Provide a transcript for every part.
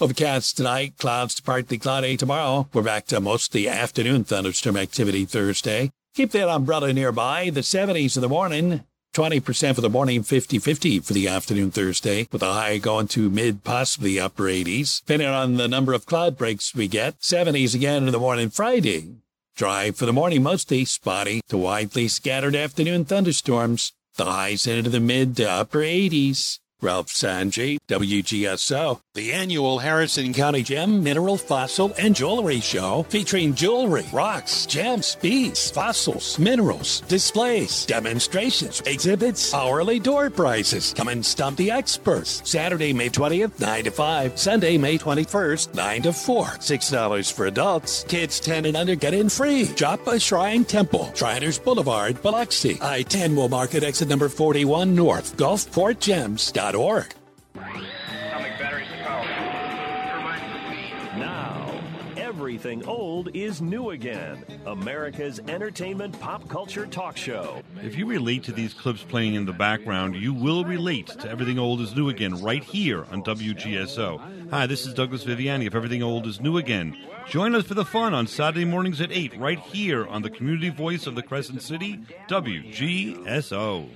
Overcast tonight, clouds to partly cloudy tomorrow. We're back to mostly afternoon thunderstorm activity Thursday. Keep that umbrella nearby. The 70s in the morning, 20% for the morning, 50 50 for the afternoon Thursday, with a high going to mid, possibly upper 80s. Depending on the number of cloud breaks we get, 70s again in the morning Friday. Dry for the morning, mostly spotty to widely scattered afternoon thunderstorms. The highs into the mid to upper 80s. Ralph Sanji, WGSO. The annual Harrison County Gem, Mineral, Fossil, and Jewelry Show featuring jewelry, rocks, gems, beads, fossils, minerals, displays, demonstrations, exhibits, hourly door prizes. Come and stump the experts. Saturday, May 20th, 9 to 5. Sunday, May 21st, 9 to 4. $6 for adults. Kids 10 and under get in free. Joppa Shrine Temple, Shriners Boulevard, Biloxi. I-10 will market exit number 41 North, GulfportGems.org. Now, everything old is new again. America's entertainment pop culture talk show. If you relate to these clips playing in the background, you will relate to Everything Old is New Again right here on WGSO. Hi, this is Douglas Viviani of Everything Old is New Again. Join us for the fun on Saturday mornings at 8 right here on the community voice of the Crescent City, WGSO.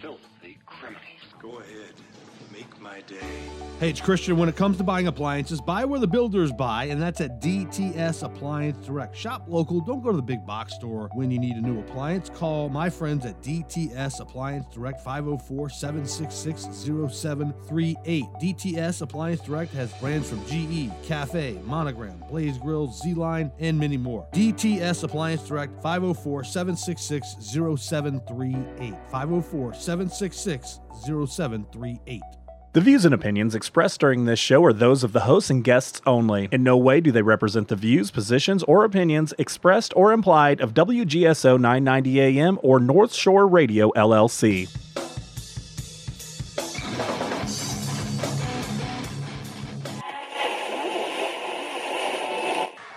Hey, it's Christian. When it comes to buying appliances, buy where the builders buy, and that's at DTS Appliance Direct. Shop local. Don't go to the big box store when you need a new appliance. Call my friends at DTS Appliance Direct 504 766 0738. DTS Appliance Direct has brands from GE, Cafe, Monogram, Blaze Grills, Z Line, and many more. DTS Appliance Direct 504 766 0738. 504 766 0738. The views and opinions expressed during this show are those of the hosts and guests only. In no way do they represent the views, positions, or opinions expressed or implied of WGSO 990 AM or North Shore Radio LLC.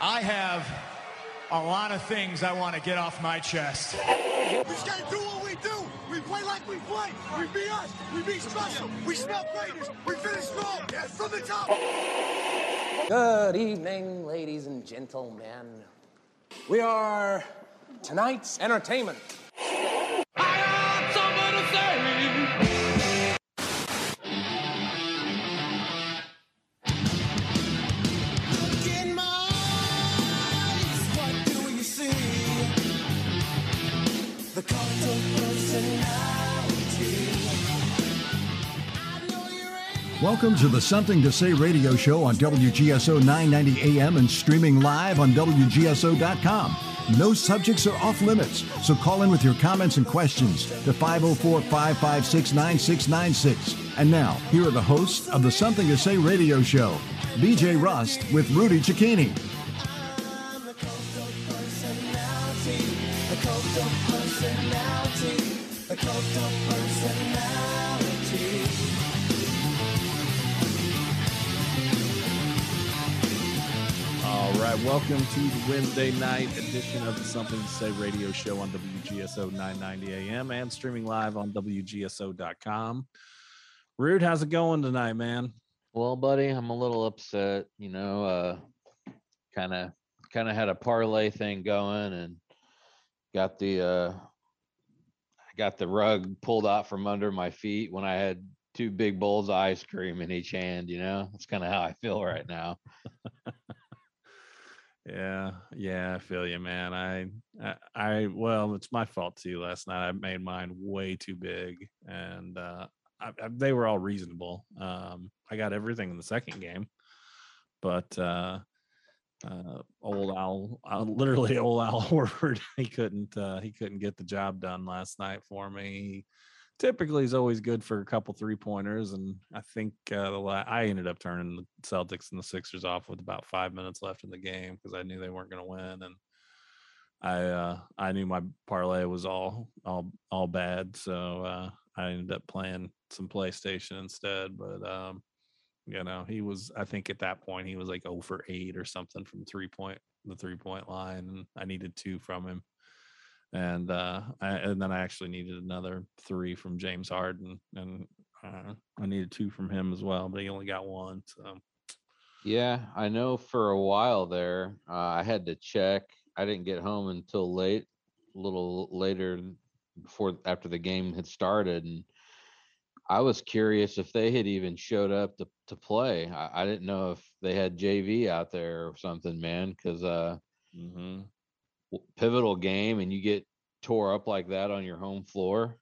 I have a lot of things I want to get off my chest. We just gotta do what we. We play like we play. We be us. We be special. We smell greatness. We finish strong. Yes, from the top. Good evening, ladies and gentlemen. We are tonight's entertainment. Welcome to the Something to Say radio show on WGSO 990 AM and streaming live on WGSO.com. No subjects are off limits, so call in with your comments and questions to 504 556 9696. And now, here are the hosts of the Something to Say radio show BJ Rust with Rudy Cecchini. All right, welcome to the Wednesday night edition of the Something to Say radio show on WGSO 990 AM and streaming live on WGSO.com. Rude, how's it going tonight, man? Well, buddy, I'm a little upset. You know, uh, kind of, kind of had a parlay thing going, and got the, uh, I got the rug pulled out from under my feet when I had two big bowls of ice cream in each hand. You know, that's kind of how I feel right now. Yeah, yeah, I feel you, man. I, I, I, well, it's my fault too. Last night I made mine way too big, and uh, I, I, they were all reasonable. Um, I got everything in the second game, but uh, uh, old Al, uh, literally old Al Horford, he couldn't, uh, he couldn't get the job done last night for me. Typically is always good for a couple three pointers, and I think uh, the la- I ended up turning the Celtics and the Sixers off with about five minutes left in the game because I knew they weren't going to win, and I uh, I knew my parlay was all all all bad, so uh, I ended up playing some PlayStation instead. But um, you know, he was I think at that point he was like 0 for eight or something from three point the three point line, and I needed two from him and uh I, and then I actually needed another three from James Harden, and uh, I needed two from him as well, but he only got one. So Yeah, I know for a while there, uh, I had to check. I didn't get home until late, a little later before after the game had started, and I was curious if they had even showed up to to play. I, I didn't know if they had JV out there or something, man, because uh, Mm-hmm. Pivotal game and you get tore up like that on your home floor.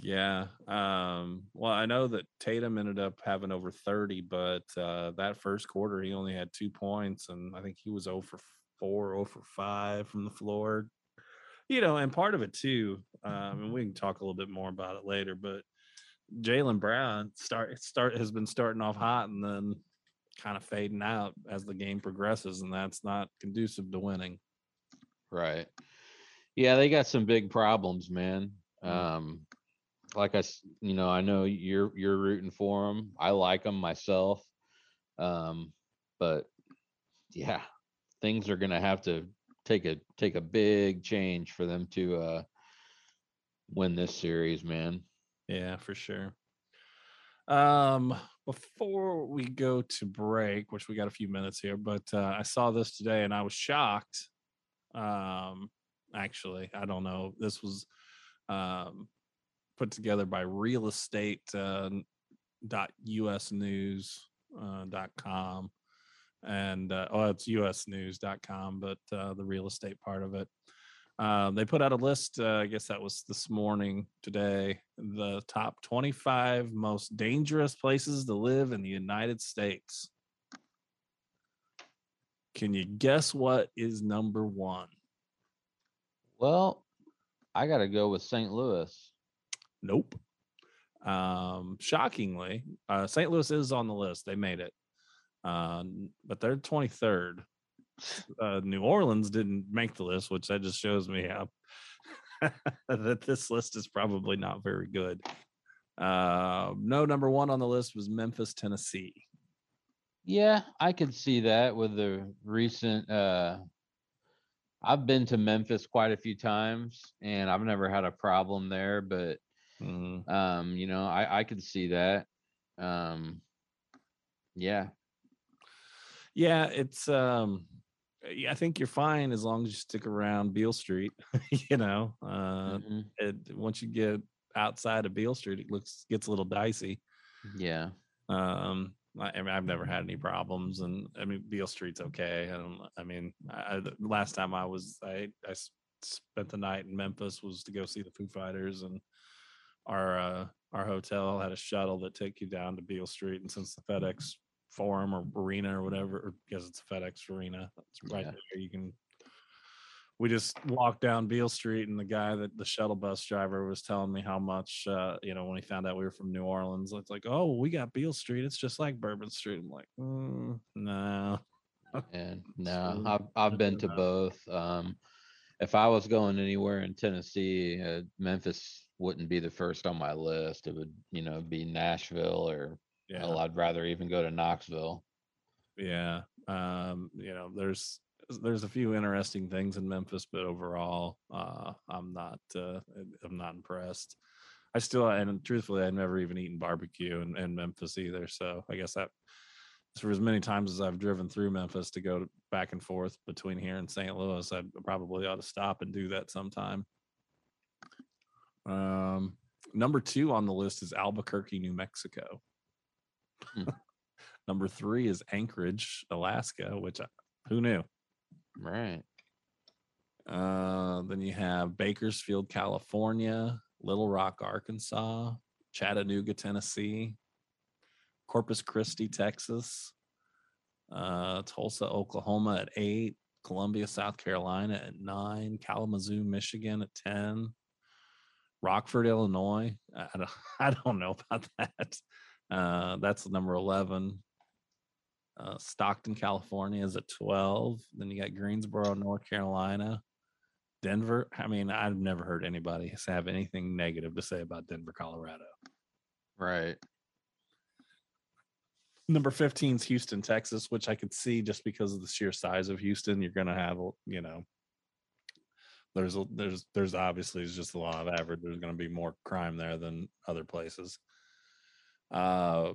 Yeah. Um, well, I know that Tatum ended up having over 30, but uh, that first quarter he only had two points, and I think he was 0 for 4, 0 for 5 from the floor. You know, and part of it too, um, and we can talk a little bit more about it later, but Jaylen Brown start start has been starting off hot and then kind of fading out as the game progresses, and that's not conducive to winning. Right. Yeah, they got some big problems, man. Um, like I, you know, I know you're you're rooting for them. I like them myself. Um, but yeah, things are gonna have to take a take a big change for them to uh win this series, man. Yeah, for sure. Um, before we go to break, which we got a few minutes here, but uh, I saw this today and I was shocked. Um, actually, I don't know. This was um put together by real estate uh, dot us news uh, dot com and uh, oh it's usnews.com but uh, the real estate part of it um, they put out a list uh, i guess that was this morning today the top 25 most dangerous places to live in the united states can you guess what is number one Well, I gotta go with St. Louis. Nope. Um, shockingly, uh, St. Louis is on the list. They made it, uh, but they're 23rd. Uh, New Orleans didn't make the list, which that just shows me how that this list is probably not very good. Uh, no, number one on the list was Memphis, Tennessee. Yeah, I could see that with the recent uh I've been to Memphis quite a few times and I've never had a problem there, but Mhm. um, you know, I I could see that. Um yeah. Yeah, it's um I think you're fine as long as you stick around Beale Street. you know, uh Mhm. it once you get outside of Beale Street, it looks gets a little dicey. Yeah. Um I, I mean, I've never had any problems, and I mean, Beale Street's okay. I don't. I mean, I, I, the last time I was, I I spent the night in Memphis was to go see the Foo Fighters, and our uh, our hotel had a shuttle that took you down to Beale Street, and since the FedEx Forum or Arena or whatever, or because it's a FedEx Arena, it's right Yeah. there. You can. We just walked down Beale Street, and the guy that the shuttle bus driver was telling me how much, uh, you know, when he found out we were from New Orleans, it's like, oh, we got Beale Street. It's just like Bourbon Street. I'm like, mm, no. And no, I've I've been to both. Um if I was going anywhere in Tennessee, uh, Memphis wouldn't be the first on my list. It would, you know, be Nashville or Yeah. hell, I'd rather even go to Knoxville. Yeah. Um, you know, there's there's a few interesting things in Memphis, but overall, uh, I'm not uh, I'm not impressed. I still and truthfully, I've never even eaten barbecue in, in Memphis either. So I guess that for as many times as I've driven through Memphis to go back and forth between here and St. Louis, I probably ought to stop and do that sometime. Um, number two on the list is Albuquerque, New Mexico. Hmm. number three is Anchorage, Alaska, which I, who knew? Right. Uh, then you have Bakersfield, California, Little Rock, Arkansas, Chattanooga, Tennessee, Corpus Christi, Texas, uh, Tulsa, Oklahoma at eight, Columbia, South Carolina at nine, Kalamazoo, Michigan at 10, Rockford, Illinois. I don't, I don't know about that. Uh, that's number 11. Uh, Stockton, California is at 12. Then you got Greensboro, North Carolina. Denver. I mean, I've never heard anybody have anything negative to say about Denver, Colorado. Right. Number 15 is Houston, Texas, which I could see just because of the sheer size of Houston. You're going to have, you know, there's a, there's there's obviously just a lot of average. There's going to be more crime there than other places. Uh,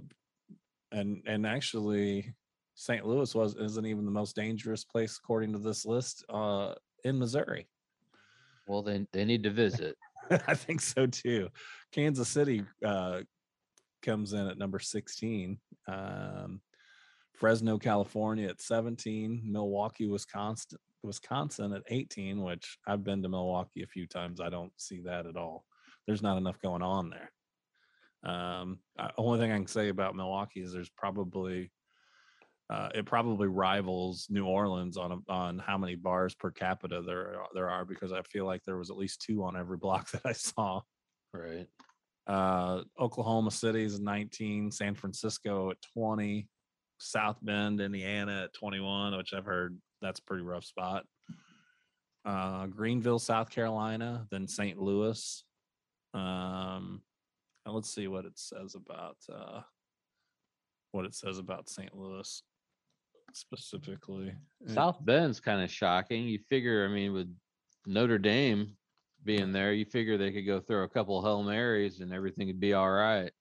and and actually, St. Louis was isn't even the most dangerous place according to this list uh, in Missouri. Well, then they need to visit. I think so too. Kansas City uh, comes in at number 16. Um, Fresno, California at 17. Milwaukee, Wisconsin, Wisconsin at 18, which I've been to Milwaukee a few times. I don't see that at all. There's not enough going on there. Um, I, only thing I can say about Milwaukee is there's probably uh, it probably rivals New Orleans on a, on how many bars per capita there are, there are because I feel like there was at least two on every block that I saw. Right. Uh, Oklahoma City is 19, San Francisco at 20, South Bend, Indiana at 21, which I've heard that's a pretty rough spot. Uh, Greenville, South Carolina, then St. Louis. Um, and let's see what it says about uh, what it says about St. Louis specifically. South Bend's kind of shocking. You figure, I mean, with Notre Dame being there, you figure they could go throw a couple Hail Marys and everything would be all right.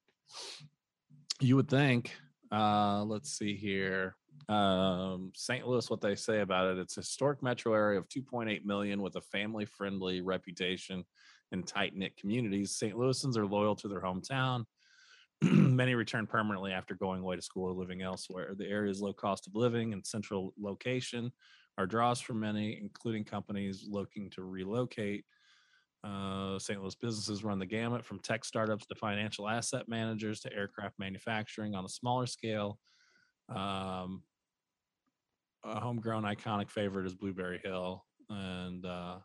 You would think. Uh, let's see here. Um, St. Louis, what they say about it, it's a historic metro area of 2.8 million with a family friendly reputation and tight knit communities. St. Louisans are loyal to their hometown. Many return permanently after going away to school or living elsewhere. The area's low cost of living and central location are draws for many, including companies looking to relocate. Uh, St. Louis businesses run the gamut from tech startups to financial asset managers to aircraft manufacturing on a smaller scale. Um, a homegrown iconic favorite is Blueberry Hill and uh,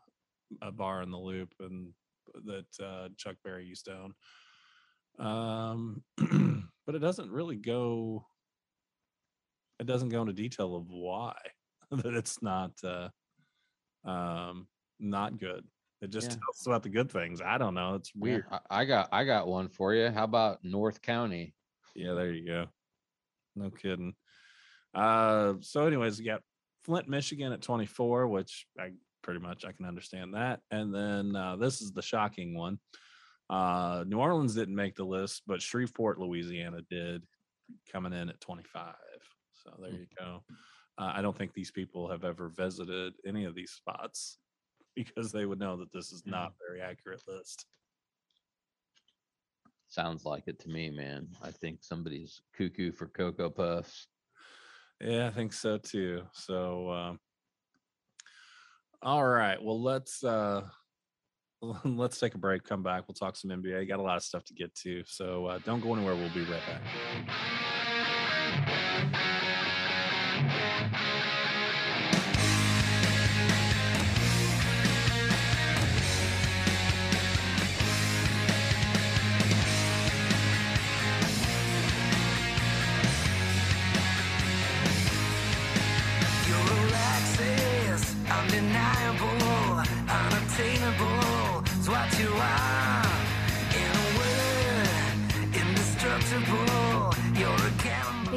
a bar in the loop and that uh, Chuck Berry used to own. Um, but it doesn't really go. It doesn't go into detail of why that it's not uh, um, not good. It just Yeah. tells us about the good things. I don't know. It's Yeah, weird. I, I got I got one for you. How about North County? Yeah, there you go. No kidding. Uh, so, anyways, you got Flint, Michigan at 24, which I pretty much I can understand that. And then uh, this is the shocking one. Uh, New Orleans didn't make the list, but Shreveport, Louisiana did, coming in at 25. So there you go. Uh, I don't think these people have ever visited any of these spots because they would know that this is not a very accurate list. Sounds like it to me, man. I think somebody's cuckoo for Cocoa Puffs. Yeah, I think so too. So, um, all right. Well, let's uh, let's take a break. Come back. We'll talk some NBA. Got a lot of stuff to get to. So uh, don't go anywhere. We'll be right back.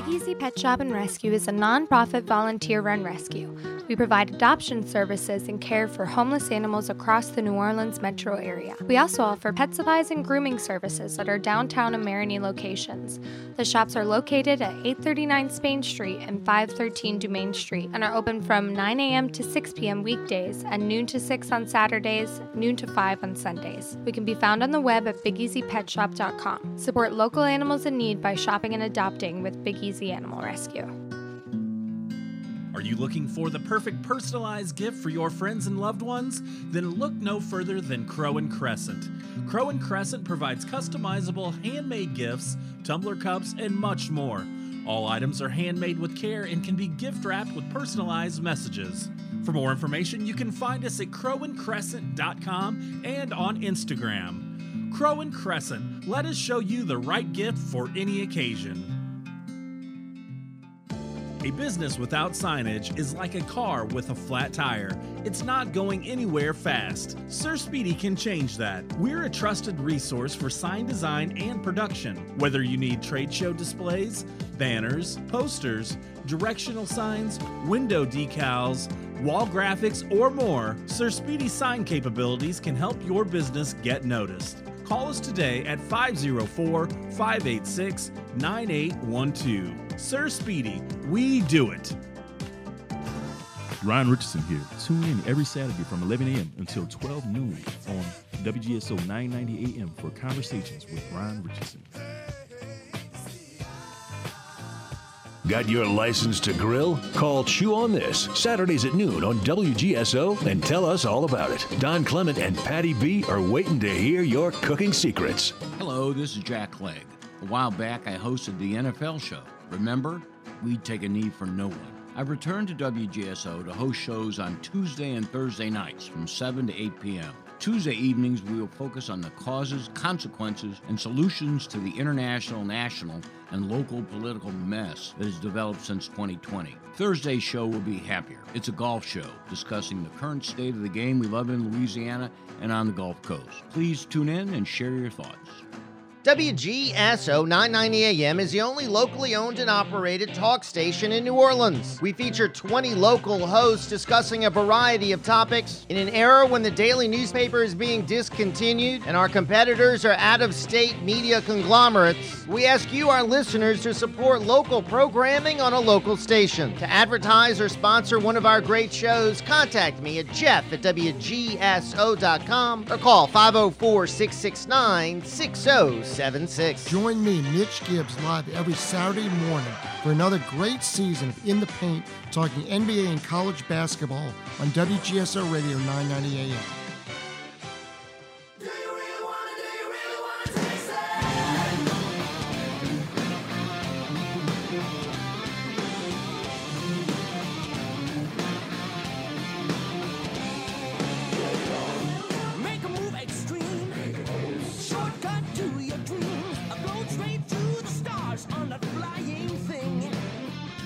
Easy Pet Shop and Rescue is a nonprofit volunteer run rescue. We provide adoption services and care for homeless animals across the New Orleans metro area. We also offer pet supplies and grooming services at our downtown and Marigny locations. The shops are located at 839 Spain Street and 513 Dumaine Street and are open from 9 a.m. to 6 p.m. weekdays and noon to 6 on Saturdays, noon to 5 on Sundays. We can be found on the web at bigeasypetshop.com. Support local animals in need by shopping and adopting with Big Easy Animal Rescue. Are you looking for the perfect personalized gift for your friends and loved ones? Then look no further than Crow and Crescent. Crow and Crescent provides customizable handmade gifts, tumbler cups, and much more. All items are handmade with care and can be gift wrapped with personalized messages. For more information, you can find us at crowandcrescent.com and on Instagram. Crow and Crescent, let us show you the right gift for any occasion. A business without signage is like a car with a flat tire. It's not going anywhere fast. Sir Speedy can change that. We're a trusted resource for sign design and production. Whether you need trade show displays, banners, posters, directional signs, window decals, wall graphics, or more, Sir Speedy's sign capabilities can help your business get noticed. Call us today at 504 586 9812. Sir Speedy, we do it. Ryan Richardson here. Tune in every Saturday from 11 a.m. until 12 noon on WGSO 990 AM for conversations with Ryan Richardson. Got your license to grill? Call Chew on This Saturdays at noon on WGSO and tell us all about it. Don Clement and Patty B are waiting to hear your cooking secrets. Hello, this is Jack Clegg. A while back, I hosted the NFL show. Remember? We'd take a knee for no one. I've returned to WGSO to host shows on Tuesday and Thursday nights from 7 to 8 p.m. Tuesday evenings, we will focus on the causes, consequences, and solutions to the international, national, and local political mess that has developed since 2020. Thursday's show will be happier. It's a golf show discussing the current state of the game we love in Louisiana and on the Gulf Coast. Please tune in and share your thoughts. WGSO 990 AM is the only locally owned and operated talk station in New Orleans. We feature 20 local hosts discussing a variety of topics. In an era when the daily newspaper is being discontinued and our competitors are out of state media conglomerates, we ask you, our listeners, to support local programming on a local station. To advertise or sponsor one of our great shows, contact me at jeff at WGSO.com or call 504 669 6076. Join me, Mitch Gibbs, live every Saturday morning for another great season of In the Paint, talking NBA and college basketball on WGSO Radio 990 AM.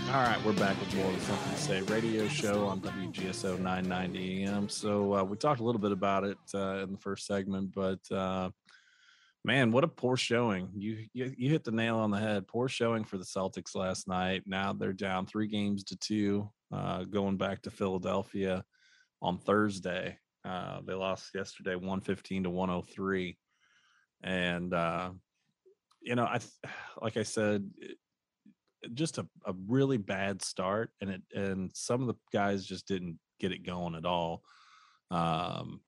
All right, we're back with more of the Something to Say radio show on WGSO 990 AM. So uh, we talked a little bit about it uh, in the first segment, but uh, man, what a poor showing! You, you you hit the nail on the head. Poor showing for the Celtics last night. Now they're down three games to two, uh, going back to Philadelphia on Thursday. Uh, they lost yesterday, 115 to 103, and uh, you know, I like I said, it- just a, a really bad start, and it and some of the guys just didn't get it going at all. Um,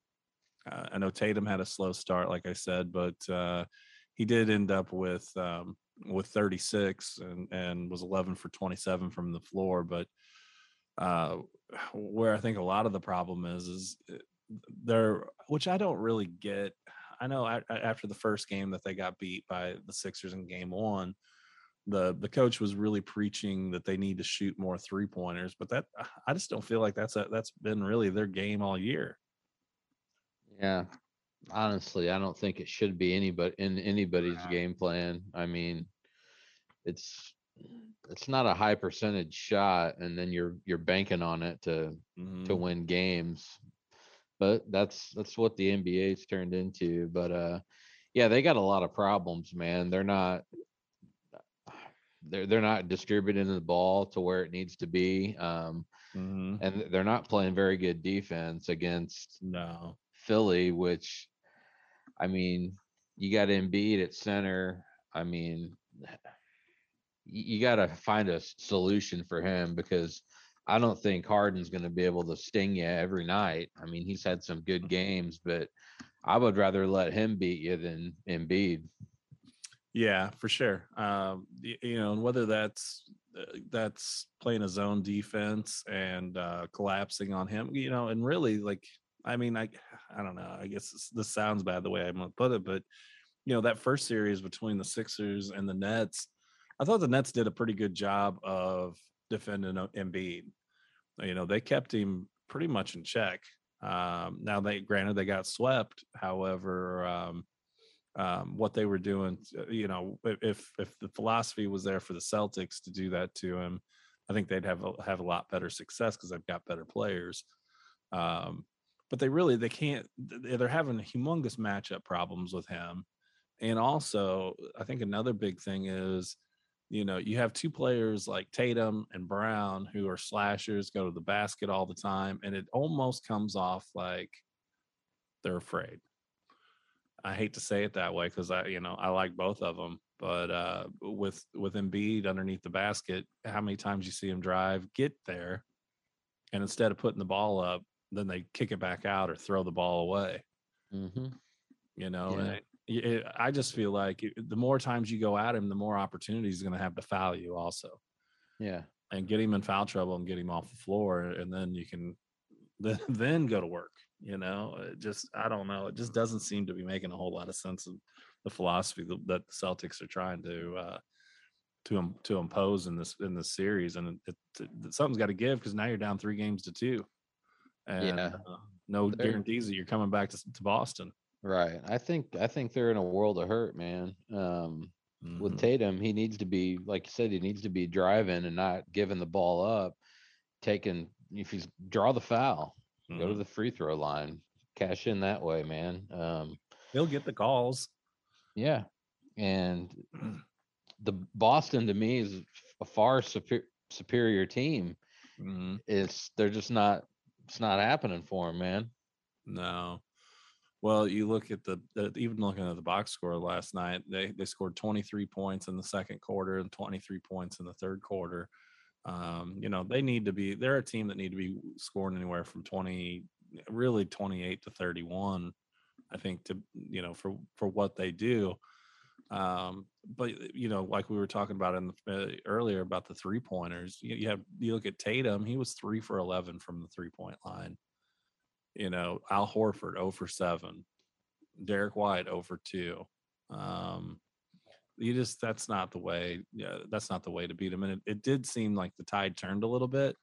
uh, I know Tatum had a slow start, like I said, but uh, he did end up with um, with 36 and and was 11 for 27 from the floor. But uh, where I think a lot of the problem is is uh, there, which I don't really get. I know after the first game that they got beat by the Sixers in Game One, the the coach was really preaching that they need to shoot more three pointers. But that I just don't feel like that's a, that's been really their game all year. Yeah. Honestly, I don't think it should be anybody in anybody's game plan. I mean, it's it's not a high percentage shot and then you're you're banking on it to to Mhm. win games. But that's that's what the NBA's turned into. But uh yeah, they got a lot of problems, man. They're not they're they're not distributing the ball to where it needs to be. Um and they're not playing very good defense against no Philly, which I mean, you got Embiid at center. I mean, you got to find a solution for him because I don't think Harden's going to be able to sting you every night. I mean, he's had some good games, but I would rather let him beat you than Embiid. Yeah, for sure. Um, you know, and whether that's uh, that's playing a zone defense and uh, collapsing on him, you know, and really like, I mean, I I don't know. I guess this, sounds bad the way I'm gonna put it, but you know, that first series between the Sixers and the Nets, I thought the Nets did a pretty good job of defending Embiid. You know, they kept him pretty much in check. Um, now they granted they got swept, however. Um, um, what they were doing. uh, You know, if if the philosophy was there for the Celtics to do that to him, I think they'd have a, have a lot better success because they've got better players. Um, but they really they can't. They're having humongous matchup problems with him, and also I think another big thing is. You know, you have two players like Tatum and Brown who are slashers, go to the basket all the time, and it almost comes off like they're afraid. I hate to say it that way because I, you know, I like both of them, But uh, with with Embiid underneath the basket, how many times you see him drive, get there, and instead of putting the ball up, then they kick it back out or throw the ball away. Mm-hmm. You know, Yeah. and it, it, I just feel like it- the more times you go at him, the more opportunities he's going to have to foul you also Yeah. and get him in foul trouble and get him off the floor, and then you can then, then go to work. You know, it just I don't know. It just doesn't seem to be making a whole lot of sense of the philosophy that the Celtics are trying to uh, to to impose in this in this series, and it, it, it- something's got to give because now you're down three games to two, and Yeah. uh, no They're- guarantees that you're coming back to, to Boston. Right. I think I think they're in a world of hurt, man. Um with Mhm. Tatum, he needs to be like you said, he needs to be driving and not giving the ball up, taking if he's draw the foul, go to Mhm. the free throw line, cash in that way, man. Um He'll get the calls. yeah. And the Boston to me is a far super, superior team. Mhm. It's they're just not it's not happening for him, man. No. Well, you look at the, the even looking at the box score last night, they they scored 23 points in the second quarter and 23 points in the third quarter. Um, you know, they need to be they're a team that need to be scoring anywhere from 20 really 28 to 31 I think to you know for for what they do. Um, but you know, like we were talking about in the, uh, earlier about the three pointers, you, you have you look at Tatum, he was three for 11 from the three point line you know, Al Horford 0 for 7, Derrick White 0 for 2. Um, you just that's not the way. Yeah, that's not the way to beat him. And it, it did seem like the tide turned a little bit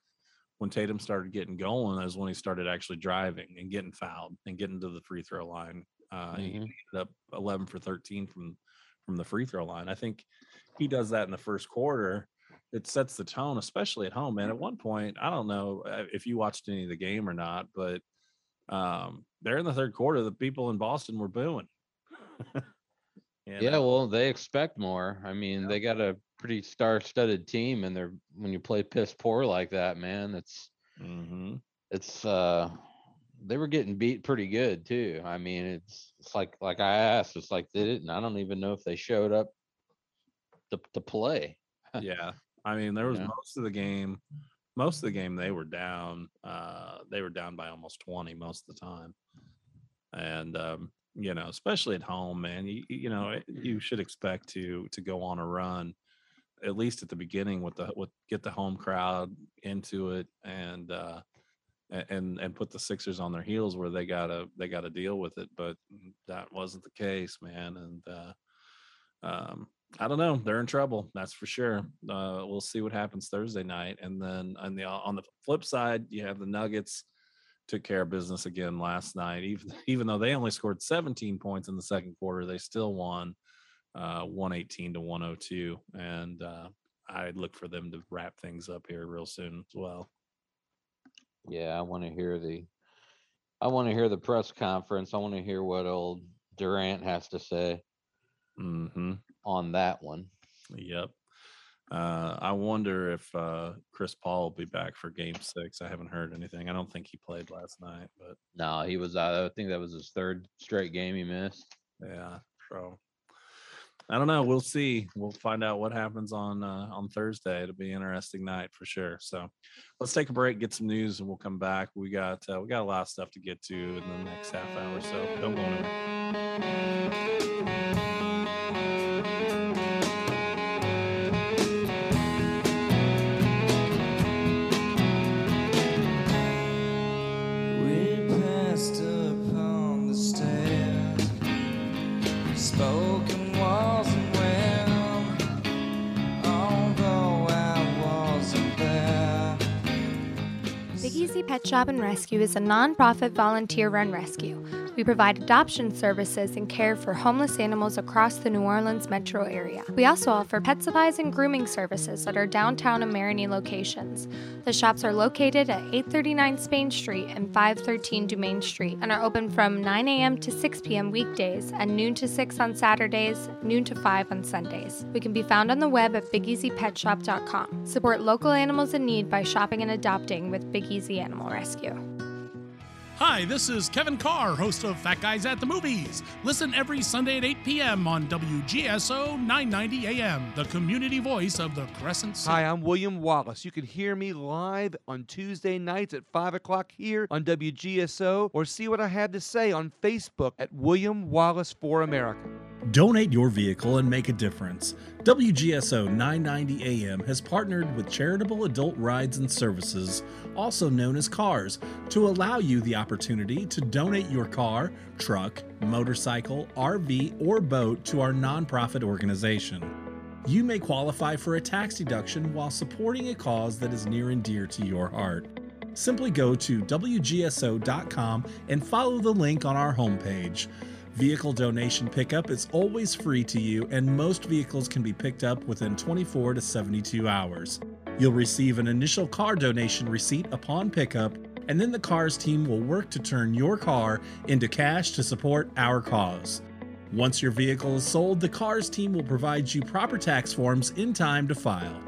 when Tatum started getting going. Is when he started actually driving and getting fouled and getting to the free throw line. Uh, He Mhm. ended up 11 for 13 from from the free throw line. I think he does that in the first quarter. It sets the tone, especially at home. And at one point, I don't know uh, if you watched any of the game or not, but um, there in the third quarter, the people in Boston were booing. You Yeah, know? well, they expect more. I mean, they got a pretty star-studded team, and they're when you play piss poor like that, man, it's Mm-hmm. it's uh they were getting beat pretty good too. I mean, it's it's like like I asked, it's like they didn't. I don't even know if they showed up to to play. yeah. I mean, there was Yeah. most of the game, most of the game they were down. Uh, they were down by almost 20 most of the time. And um, you know, especially at home, man, you, you know, you should expect to to go on a run at least at the beginning with the with get the home crowd into it and uh and and put the Sixers on their heels where they gotta they gotta deal with it. But that wasn't the case, man. And uh um I don't know. They're in trouble. That's for sure. Uh, we'll see what happens Thursday night, and then on the on the flip side, you have the Nuggets took care of business again last night. Even even though they only scored 17 points in the second quarter, they still won uh, 118 to 102, and uh, I'd look for them to wrap things up here real soon as well. Yeah, I want to hear the I want to hear the press conference. I want to hear what old Durant has to say Mm-hmm. on that one. Yep. Uh, I wonder if uh, Chris Paul will be back for Game Six. I haven't heard anything. I don't think he played last night, but No, he was. I think that was his third straight game he missed. Yeah, so I don't know. We'll see. We'll find out what happens on uh, on Thursday. It'll be an interesting night for sure. So let's take a break, get some news, and we'll come back. We got uh, we got a lot of stuff to get to in the next half hour. So don't go anywhere. Pet Shop and Rescue is a nonprofit volunteer run rescue. We provide adoption services and care for homeless animals across the New Orleans metro area. We also offer pet supplies and grooming services at our downtown and Marigny locations. The shops are located at 839 Spain Street and 513 Dumaine Street and are open from 9 a.m. to 6 p.m. weekdays and noon to 6 on Saturdays, noon to 5 on Sundays. We can be found on the web at bigeasypetshop.com. Support local animals in need by shopping and adopting with Big Easy Animal Rescue. Hi, this is Kevin Carr, host of Fat Guys at the Movies. Listen every Sunday at 8 p.m. on WGSO 990 AM, the community voice of the Crescent City. Hi, I'm William Wallace. You can hear me live on Tuesday nights at 5 o'clock here on WGSO or see what I had to say on Facebook at William Wallace for America. Donate your vehicle and make a difference. WGSO 990 AM has partnered with Charitable Adult Rides and Services, also known as CARS, to allow you the opportunity to donate your car, truck, motorcycle, RV, or boat to our nonprofit organization. You may qualify for a tax deduction while supporting a cause that is near and dear to your heart. Simply go to WGSO.com and follow the link on our homepage. Vehicle donation pickup is always free to you, and most vehicles can be picked up within 24 to 72 hours. You'll receive an initial car donation receipt upon pickup, and then the CARS team will work to turn your car into cash to support our cause. Once your vehicle is sold, the CARS team will provide you proper tax forms in time to file.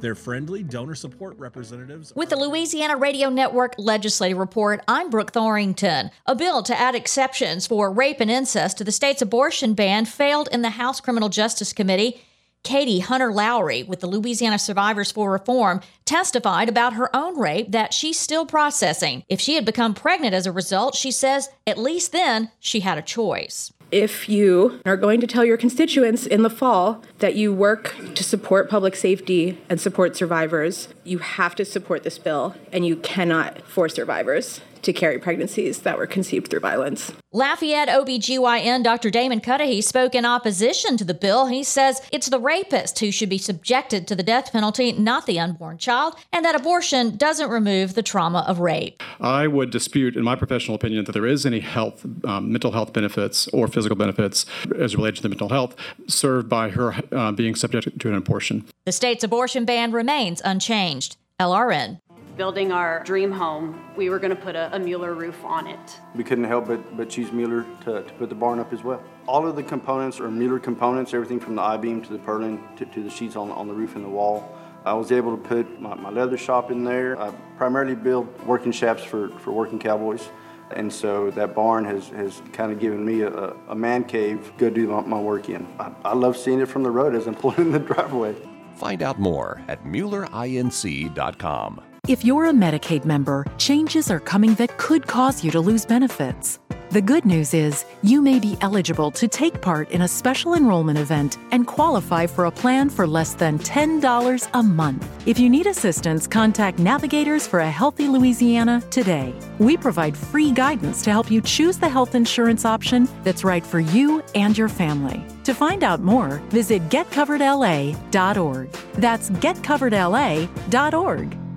Their friendly donor support representatives With the Louisiana Radio Network Legislative Report, I'm Brooke Thorington. A bill to add exceptions for rape and incest to the state's abortion ban failed in the House Criminal Justice Committee. Katie Hunter Lowry with the Louisiana Survivors for Reform testified about her own rape that she's still processing. If she had become pregnant as a result, she says at least then she had a choice. If you are going to tell your constituents in the fall that you work to support public safety and support survivors, you have to support this bill and you cannot force survivors to carry pregnancies that were conceived through violence. Lafayette OBGYN Dr. Damon Cudahy spoke in opposition to the bill. He says it's the rapist who should be subjected to the death penalty, not the unborn child, and that abortion doesn't remove the trauma of rape. I would dispute, in my professional opinion, that there is any health, um, mental health benefits or physical benefits as related to the mental health served by her uh, being subject to an abortion. The state's abortion ban remains unchanged. LRN. Building our dream home, we were going to put a, a Mueller roof on it. We couldn't help but, but choose Mueller to, to put the barn up as well. All of the components are Mueller components, everything from the I-beam to the purlin to, to the sheets on, on the roof and the wall. I was able to put my, my leather shop in there. I primarily build working shafts for, for working cowboys. And so that barn has, has kind of given me a, a man cave to go do my, my work in. I, I love seeing it from the road as I'm pulling in the driveway. Find out more at MuellerINC.com. If you're a Medicaid member, changes are coming that could cause you to lose benefits. The good news is you may be eligible to take part in a special enrollment event and qualify for a plan for less than $10 a month. If you need assistance, contact Navigators for a Healthy Louisiana today. We provide free guidance to help you choose the health insurance option that's right for you and your family. To find out more, visit getcoveredla.org. That's getcoveredla.org.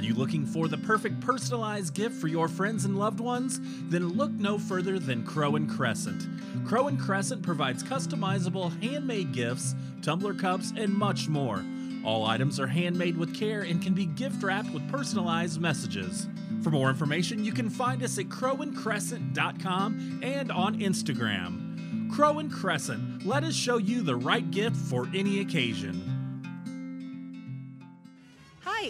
Are you looking for the perfect personalized gift for your friends and loved ones? Then look no further than Crow and Crescent. Crow and Crescent provides customizable handmade gifts, tumbler cups, and much more. All items are handmade with care and can be gift wrapped with personalized messages. For more information, you can find us at crowandcrescent.com and on Instagram. Crow and Crescent, let us show you the right gift for any occasion.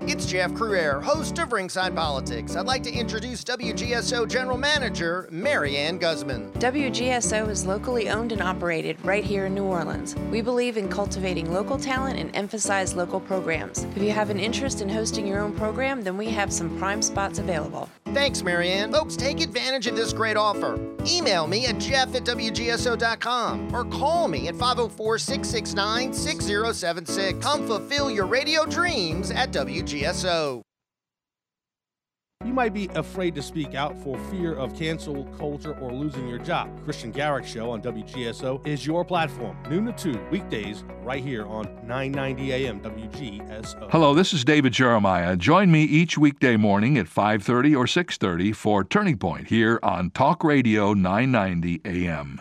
It's Jeff Crouere, host of Ringside Politics. I'd like to introduce WGSO General Manager Marianne Guzman. WGSO is locally owned and operated right here in New Orleans. We believe in cultivating local talent and emphasize local programs. If you have an interest in hosting your own program, then we have some prime spots available. Thanks, Marianne. Folks, take advantage of this great offer. Email me at jeff at WGSO.com or call me at 504 669 6076. Come fulfill your radio dreams at WGSO. You might be afraid to speak out for fear of cancel culture or losing your job. Christian Garrick Show on WGSO is your platform. Noon to 2, weekdays, right here on 990 AM WGSO. Hello, this is David Jeremiah. Join me each weekday morning at 5:30 or 6:30 for Turning Point here on Talk Radio 990 AM.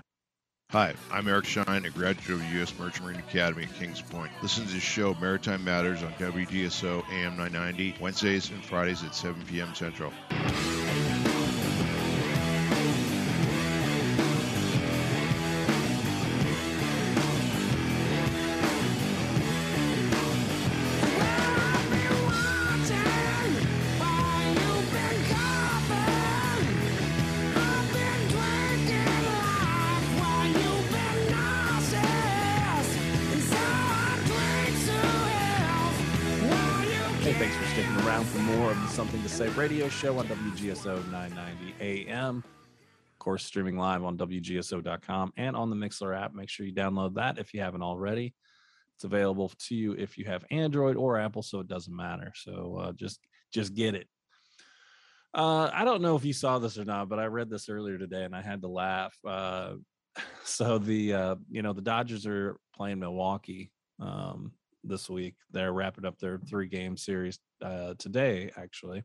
Hi, I'm Eric Shine, a graduate of the U.S. Merchant Marine Academy at Kings Point. Listen to the show Maritime Matters on WGSO AM 990, Wednesdays and Fridays at 7 p.m. Central. Show on WGSO 990 AM. Of course, streaming live on WGSO.com and on the Mixlr app. Make sure you download that if you haven't already. It's available to you if you have Android or Apple, so it doesn't matter. So uh, just just get it. Uh, I don't know if you saw this or not, but I read this earlier today and I had to laugh. Uh, so the uh, you know the Dodgers are playing Milwaukee um, this week. They're wrapping up their three game series uh, today, actually.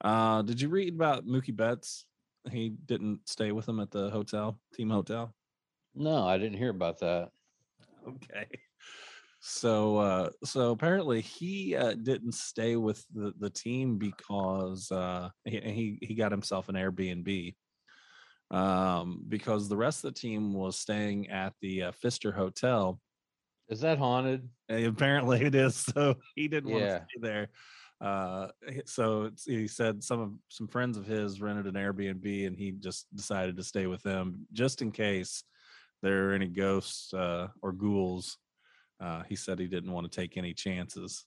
Uh, did you read about Mookie Betts? He didn't stay with them at the hotel, team hotel. No, I didn't hear about that. Okay. So uh so apparently he uh didn't stay with the, the team because uh he, he got himself an Airbnb. Um because the rest of the team was staying at the uh, Pfister Hotel. Is that haunted? And apparently it is. So he didn't want Yeah. to stay there. Uh so he said some of some friends of his rented an Airbnb and he just decided to stay with them just in case there are any ghosts uh or ghouls. Uh he said he didn't want to take any chances.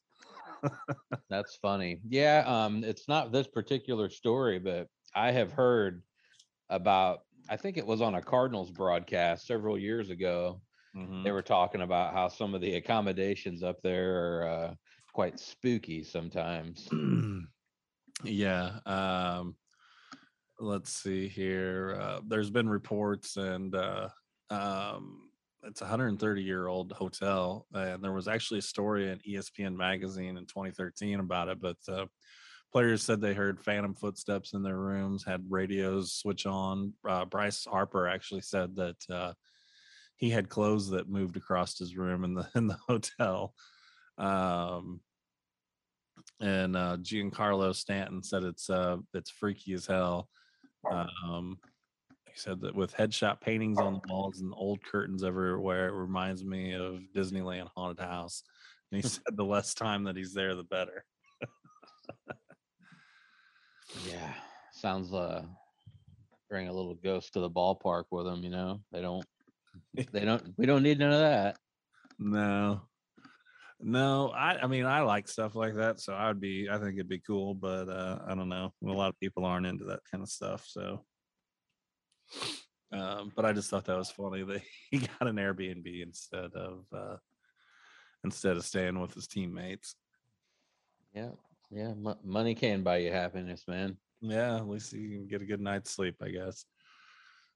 That's funny. Yeah, um, it's not this particular story, but I have heard about. I think it was on a Cardinals broadcast several years ago. Mm-hmm. They were talking about how some of the accommodations up there are uh, quite spooky sometimes. yeah um let's see here uh there's been reports and uh um it's a 130 year old hotel and there was actually a story in espn magazine in 2013 about it but uh players said they heard phantom footsteps in their rooms had radios switch on uh, bryce harper actually said that uh he had clothes that moved across his room in the in the hotel um and uh Giancarlo Stanton said it's uh it's freaky as hell. Um he said that with headshot paintings on the walls and old curtains everywhere, it reminds me of Disneyland haunted house. And he said the less time that he's there, the better. Yeah, sounds uh, bring a little ghost to the ballpark with them. You know, they don't. They don't. We don't need none of that. No. No, I I mean I like stuff like that, so I'd be I think it'd be cool, but uh I don't know. A lot of people aren't into that kind of stuff, so um but I just thought that was funny that he got an Airbnb instead of uh instead of staying with his teammates. Yeah, yeah. Mo- money can buy you happiness, man. Yeah, at least you can get a good night's sleep, I guess.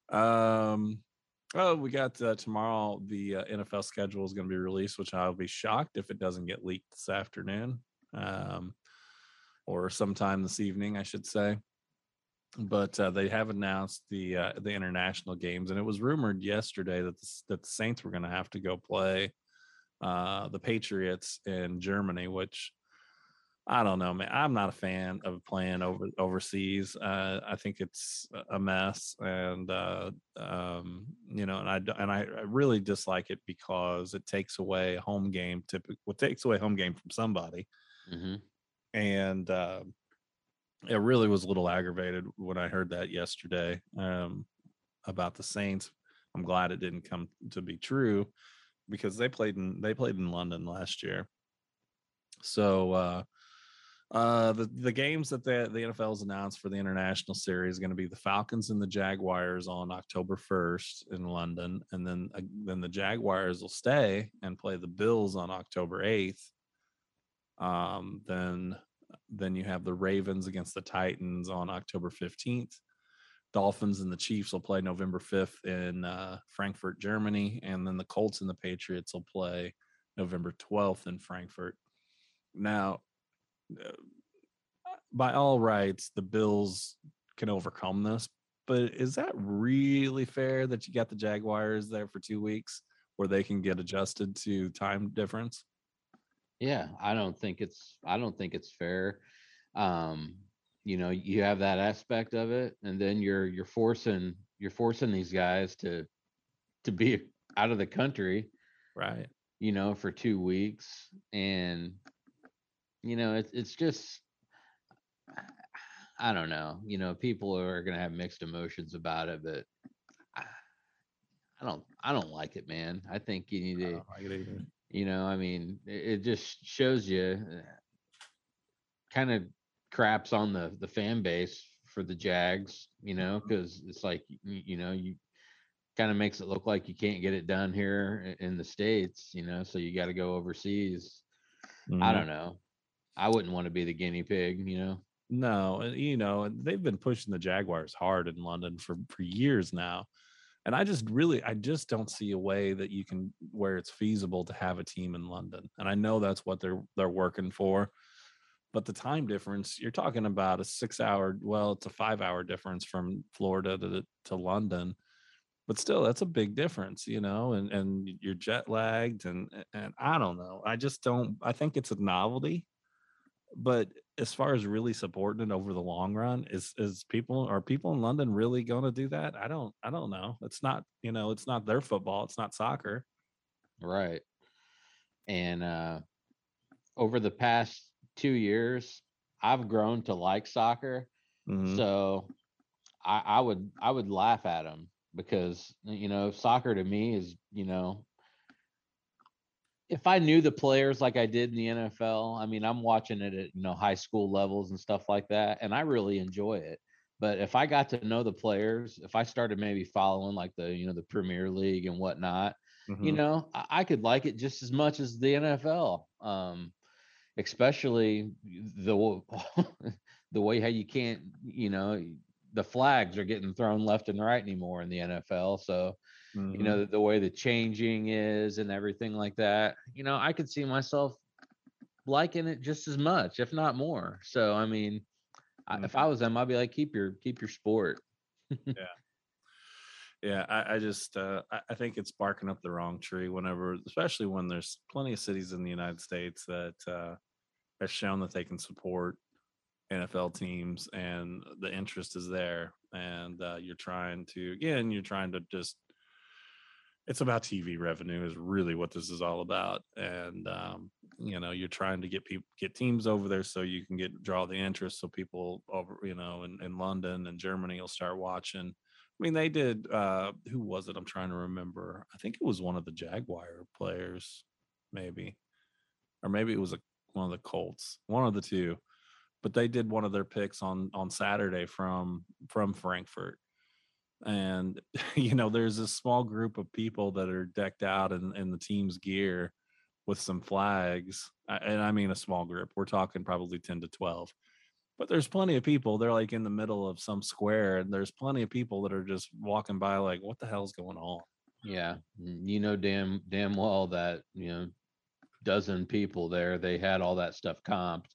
Um, oh, we got uh, tomorrow. The uh, NFL schedule is going to be released, which I'll be shocked if it doesn't get leaked this afternoon, um, or sometime this evening, I should say. But uh, they have announced the uh, the international games, and it was rumored yesterday that the, that the Saints were going to have to go play uh, the Patriots in Germany, which I don't know, man. I'm not a fan of playing over overseas. Uh, I think it's a- mess, and uh, um, you know, and I and I, I really dislike it because it takes away home game. Typically, well, takes away home game from somebody, Mm-hmm. and uh, it really was a little aggravated when I heard that yesterday um, about the Saints. I'm glad it didn't come to be true because they played in they played in London last year. So uh, the the games that the the NFL's announced for the international series is going to be the Falcons and the Jaguars on October 1st in London, and then uh, then the Jaguars will stay and play the Bills on October 8th. Um, then then you have the Ravens against the Titans on October 15th. Dolphins and the Chiefs will play November 5th in uh, Frankfurt, Germany. And then the Colts and the Patriots will play November 12th in Frankfurt. Now, by all rights, the Bills can overcome this, but is that really fair that you got the Jaguars there for two weeks where they can get adjusted to time difference? Yeah, I don't think it's I don't think it's fair. Um, you know, you have that aspect of it, and then you're you're forcing you're forcing these guys to to be out of the country, right? You know, for two weeks, and you know, it's it's just I don't know. You know, people are gonna have mixed emotions about it, but I, I don't I don't like it, man. I think you need to like you know, I mean, it, it just shows you kind of craps on the the fan base for the Jags, you know, because it's like you, you know, you kind of makes it look like you can't get it done here in the states, you know, so you got to go overseas. I Mhm. don't know. I wouldn't want to be the guinea pig, you know. No, you know, they've been pushing the Jaguars hard in London for for years now. And I just really I just don't see a way that you can where it's feasible to have a team in London. And I know that's what they're they're working for. But the time difference, you're talking about a 6-hour, well, it's a 5-hour difference from Florida to to London. But still, that's a big difference, you know, and and you're jet lagged and and I don't know. I just don't I think it's a novelty but as far as really supporting it over the long run is is people are people in london really going to do that i don't i don't know it's not you know it's not their football it's not soccer Right. And uh over the past 2 years, I've grown to like soccer. Mhm. So I I would I would laugh at them because you know, soccer to me is, you know, if I knew the players like I did in the NFL, I mean, I'm watching it at, you know, high school levels and stuff like that, and I really enjoy it. But if I got to know the players, if I started maybe following like the, you know, the Premier League and whatnot, you Mhm. know, I, I could like it just as much as the NFL. Um, especially the the way how you can't, you know, the flags are getting thrown left and right anymore in the NFL. So, you Mhm. know, the, way the changing is and everything like that, you know, I could see myself liking it just as much, if not more. So, I mean, I, if I was them, I'd be like, keep your keep your sport. yeah yeah i, I just uh I, I think it's barking up the wrong tree whenever especially when there's plenty of cities in the united states that uh have shown that they can support nfl teams and the interest is there and uh, you're trying to again you're trying to just it's about tv revenue is really what this is all about and um you know you're trying to get people get teams over there so you can get draw the interest so people over you know in, in london and germany will start watching. I mean they did uh who was it? I'm trying to remember. I think it was one of the jaguar players maybe or maybe it was a, one of the colts one of the two but they did one of their picks on on saturday from from frankfurt and you know there's a small group of people that are decked out in, in the team's gear with some flags and i mean a small group we're talking probably 10 to 12 but there's plenty of people they're like in the middle of some square and there's plenty of people that are just walking by like what the hell's going on Yeah, mm, you know damn damn well that you know dozen people there they had all that stuff comped.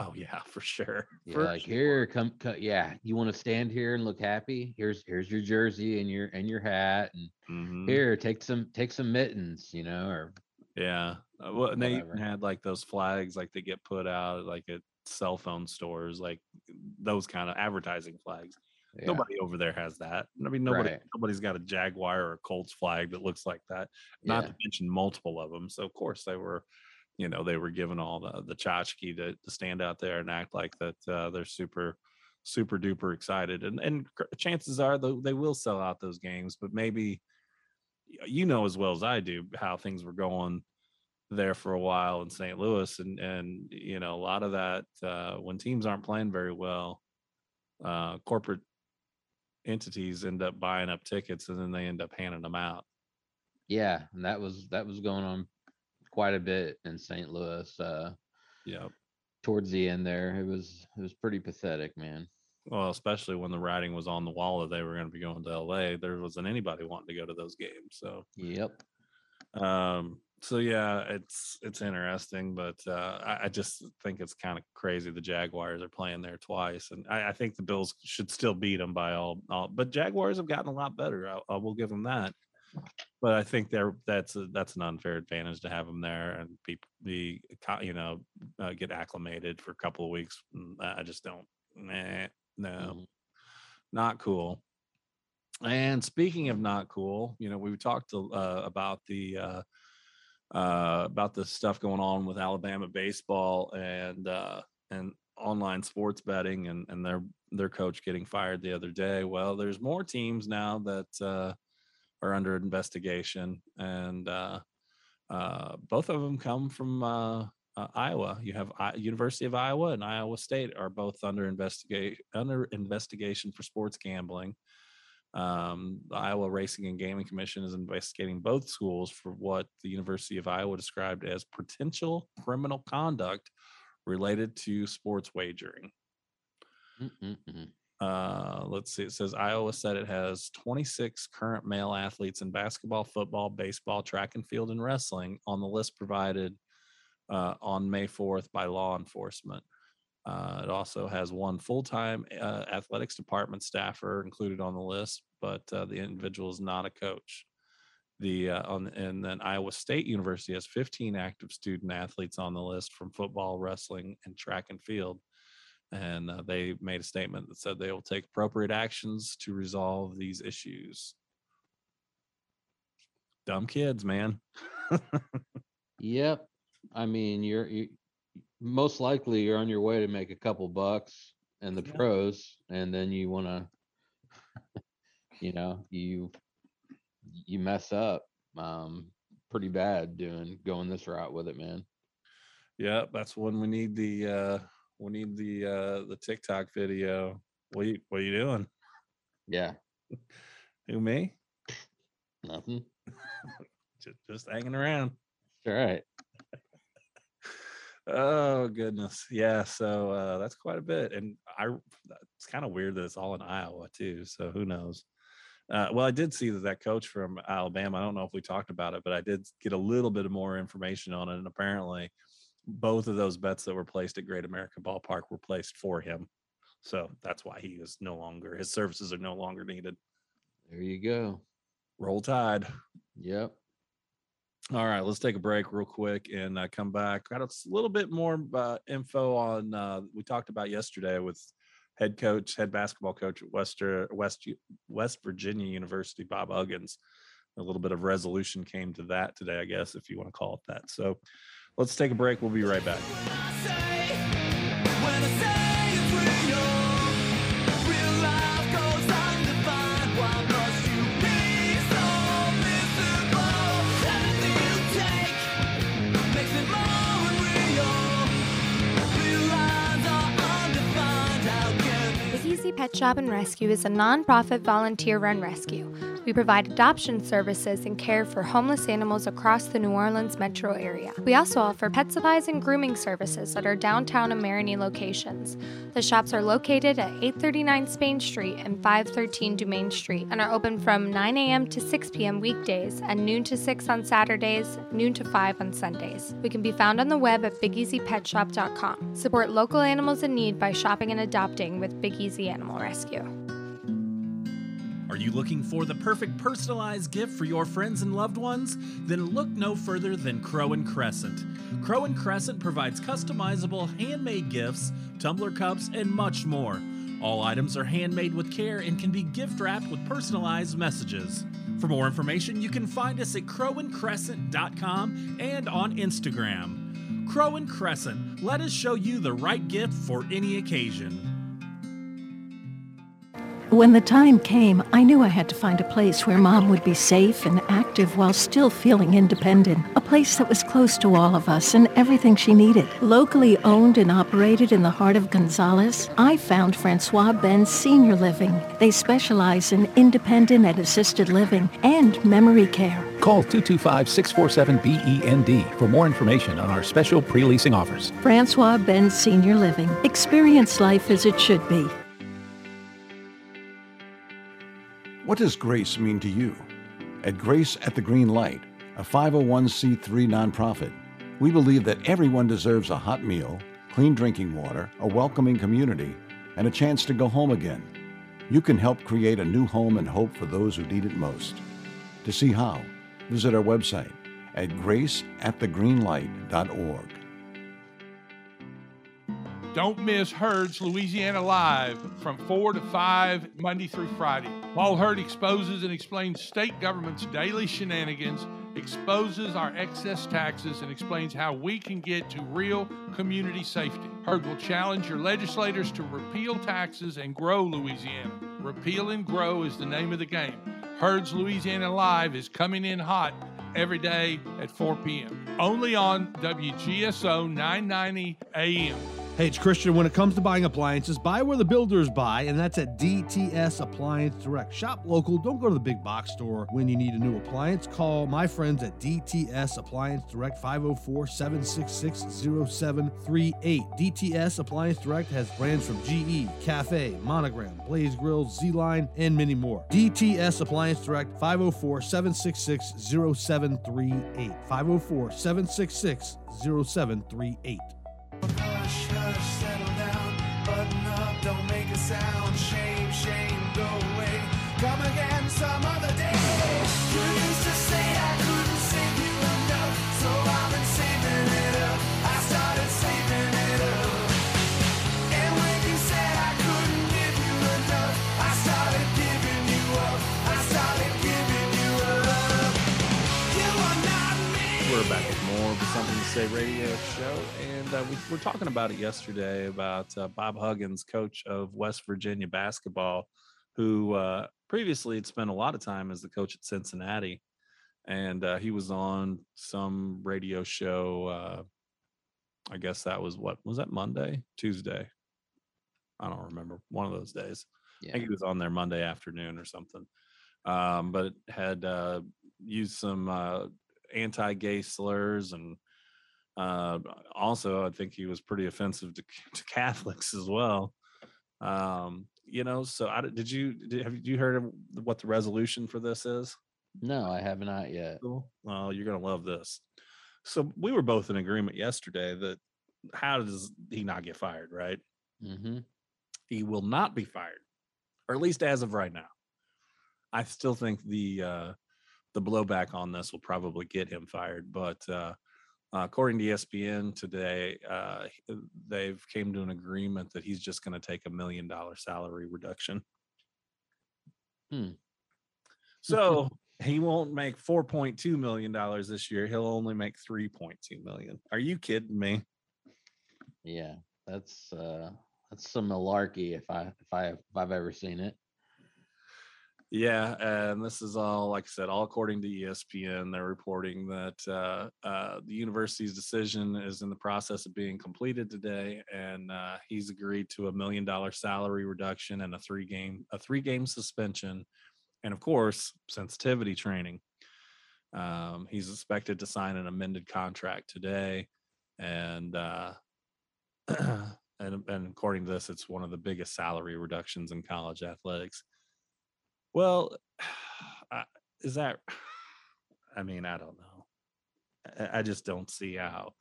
Oh yeah for sure Yeah, for like here, come, co- yeah. You want to stand here and look happy? Here's here's your jersey and your and your hat, and Mhm. here take some take some mittens, you know, or Yeah. Uh, well, and they even had like those flags like they get put out like at cell phone stores, like those kind of advertising flags. Yeah. Nobody over there has that. I mean, nobody Right. nobody's got a Jaguar or a Colts flag that looks like that. Not Yeah. to mention multiple of them. So of course they were, you know, they were given all the the tchotchke to, to stand out there and act like that uh, they're super super duper excited. And and chances are they will sell out those games, but maybe you know as well as I do how things were going there for a while in St. Louis, and and you know a lot of that uh, when teams aren't playing very well, uh, corporate entities end up buying up tickets and then they end up handing them out. yeah, and that was that was going on quite a bit in St. Louis. Uh, Yep. towards the end there. It was it was pretty pathetic, man. Well, especially when the writing was on the wall that they were going to be going to LA, there wasn't anybody wanting to go to those games. So, yep. Um, so yeah, it's it's interesting, but uh, I, I just think it's kind of crazy. The Jaguars are playing there twice, and I, I think the Bills should still beat them by all. all but Jaguars have gotten a lot better. I, I will give them that. But I think they're that's a, that's an unfair advantage to have them there and be be you know uh, get acclimated for a couple of weeks. Mm, I just don't. Nah, no, not cool. And speaking of not cool, you know, we talked uh, about the uh, uh, about the stuff going on with Alabama baseball and uh, and online sports betting and and their their coach getting fired the other day. Well, there's more teams now that uh, are under investigation, and uh, uh, both of them come from uh, uh, Iowa. You have I- University of Iowa and Iowa State are both under under investigation for sports gambling. Um, the Iowa Racing and Gaming Commission is investigating both schools for what the University of Iowa described as potential criminal conduct related to sports wagering. Uh, let's see. It says Iowa said it has 26 current male athletes in basketball, football, baseball, track and field, and wrestling on the list provided uh, on May 4th by law enforcement. Uh, it also has one full-time uh, athletics department staffer included on the list, but uh, the individual is not a coach. The uh, on and then Iowa State University has 15 active student athletes on the list from football, wrestling, and track and field. And uh, they made a statement that said they will take appropriate actions to resolve these issues. Dumb kids, man. Yep. I mean, you're you, most likely you're on your way to make a couple bucks and the pros, and then you want to, you know, you you mess up um pretty bad doing going this route with it, man. Yeah, that's when we need the uh we need the uh the TikTok video. What you what are you doing? Yeah. Who me? Nothing. just, just hanging around. All right. Oh goodness. Yeah, so uh that's quite a bit. And I it's kind of weird that it's all in Iowa too. So who knows? Uh, well, I did see that that coach from Alabama. I don't know if we talked about it, but I did get a little bit of more information on it. And apparently, both of those bets that were placed at Great American Ballpark were placed for him. So that's why he is no longer his services are no longer needed. There you go. Roll Tide. Yep. All right, let's take a break real quick and uh, come back. Got a little bit more uh, info on uh, we talked about yesterday with head coach, head basketball coach at Wester West West Virginia University, Bob Huggins. A little bit of resolution came to that today, I guess, if you want to call it that. So let's take a break. We'll be right back. Big Easy Pet Shop and Rescue is a nonprofit volunteer run rescue. We provide adoption services and care for homeless animals across the New Orleans metro area. We also offer pet supplies and grooming services at our downtown and Marigny locations. The shops are located at 839 Spain Street and 513 Dumaine Street and are open from 9 a.m. to 6 p.m. weekdays and noon to 6 on Saturdays, noon to 5 on Sundays. We can be found on the web at bigeasypetshop.com. Support local animals in need by shopping and adopting with Big Easy Animal Rescue. Are you looking for the perfect personalized gift for your friends and loved ones? Then look no further than Crow and Crescent. Crow and Crescent provides customizable handmade gifts, tumbler cups, and much more. All items are handmade with care and can be gift wrapped with personalized messages. For more information, you can find us at crowandcrescent.com and on Instagram. Crow and Crescent, let us show you the right gift for any occasion. When the time came, I knew I had to find a place where mom would be safe and active while still feeling independent. A place that was close to all of us and everything she needed. Locally owned and operated in the heart of Gonzales, I found Francois Ben's Senior Living. They specialize in independent and assisted living and memory care. Call 225 647 BEND E for more information on our special pre leasing offers. Francois Benz Senior Living. Experience life as it should be. What does grace mean to you? At Grace at the Green Light, a 501c3 nonprofit, we believe that everyone deserves a hot meal, clean drinking water, a welcoming community, and a chance to go home again. You can help create a new home and hope for those who need it most. To see how, visit our website at graceatthegreenlight.org. Don't miss Hurd's Louisiana Live from 4 to 5 Monday through Friday. Paul Hurd exposes and explains state government's daily shenanigans, exposes our excess taxes, and explains how we can get to real community safety. Hurd will challenge your legislators to repeal taxes and grow Louisiana. Repeal and grow is the name of the game. Hurd's Louisiana Live is coming in hot every day at 4 p.m. Only on WGSO 990 AM. Hey, it's Christian. When it comes to buying appliances, buy where the builders buy, and that's at DTS Appliance Direct. Shop local. Don't go to the big box store when you need a new appliance. Call my friends at DTS Appliance Direct 504 766 0738. DTS Appliance Direct has brands from GE, Cafe, Monogram, Blaze Grills, Z Line, and many more. DTS Appliance Direct 504 766 0738. 504 766 0738. Sound. The Something to Say radio show. And uh, we were talking about it yesterday about uh, Bob Huggins, coach of West Virginia basketball, who uh, previously had spent a lot of time as the coach at Cincinnati. And uh, he was on some radio show. Uh, I guess that was what was that Monday, Tuesday? I don't remember. One of those days. I think he was on there Monday afternoon or something. Um, but had uh, used some uh, anti-gay slurs and uh, also I think he was pretty offensive to, to Catholics as well. Um, you know, so I, did you did, have you heard of what the resolution for this is? No, I have not yet. Well, you're gonna love this. So we were both in agreement yesterday that how does he not get fired, right? Mm-hmm. He will not be fired, or at least as of right now. I still think the uh, the blowback on this will probably get him fired, but uh, uh, according to ESPN today, uh, they've came to an agreement that he's just going to take a million dollar salary reduction. Hmm. So he won't make four point two million dollars this year. He'll only make three point two million. Are you kidding me? Yeah, that's uh that's some malarkey if I if I if I've ever seen it. Yeah, and this is all, like I said, all according to ESPN. They're reporting that uh, uh, the university's decision is in the process of being completed today, and uh, he's agreed to a million dollar salary reduction and a three game a three game suspension, and of course sensitivity training. Um, he's expected to sign an amended contract today, and uh, and and according to this, it's one of the biggest salary reductions in college athletics. Well, is that? I mean, I don't know. I- I just don't see how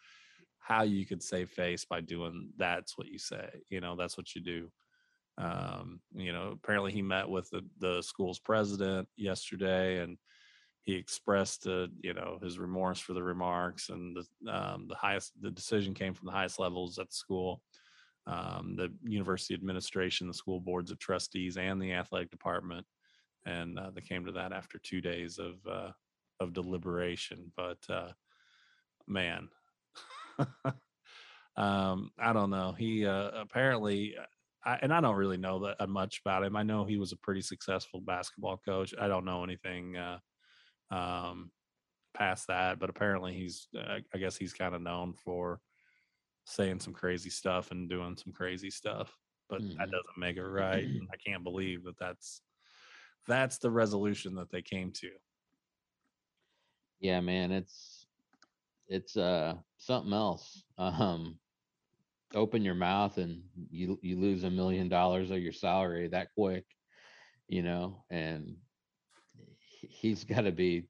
how you could save face by doing that's what you say. You know, that's what you do. Um, you know, apparently he met with the the school's president yesterday, and he expressed, uh, you know, his remorse for the remarks, and the um, the highest the decision came from the highest levels at the school. Um, the university administration, the school boards of trustees, and the athletic department and uh, they came to that after two days of uh, of deliberation. But uh, man, um, I don't know. He uh, apparently, I, and I don't really know that uh, much about him. I know he was a pretty successful basketball coach. I don't know anything uh, um, past that, but apparently he's. Uh, I guess he's kind of known for saying some crazy stuff and doing some crazy stuff. But that doesn't make it right. I can't believe that that's that's the resolution that they came to. Yeah, man, it's it's uh something else. Um open your mouth and you you lose a million dollars of your salary that quick, you know, and he- he's got to be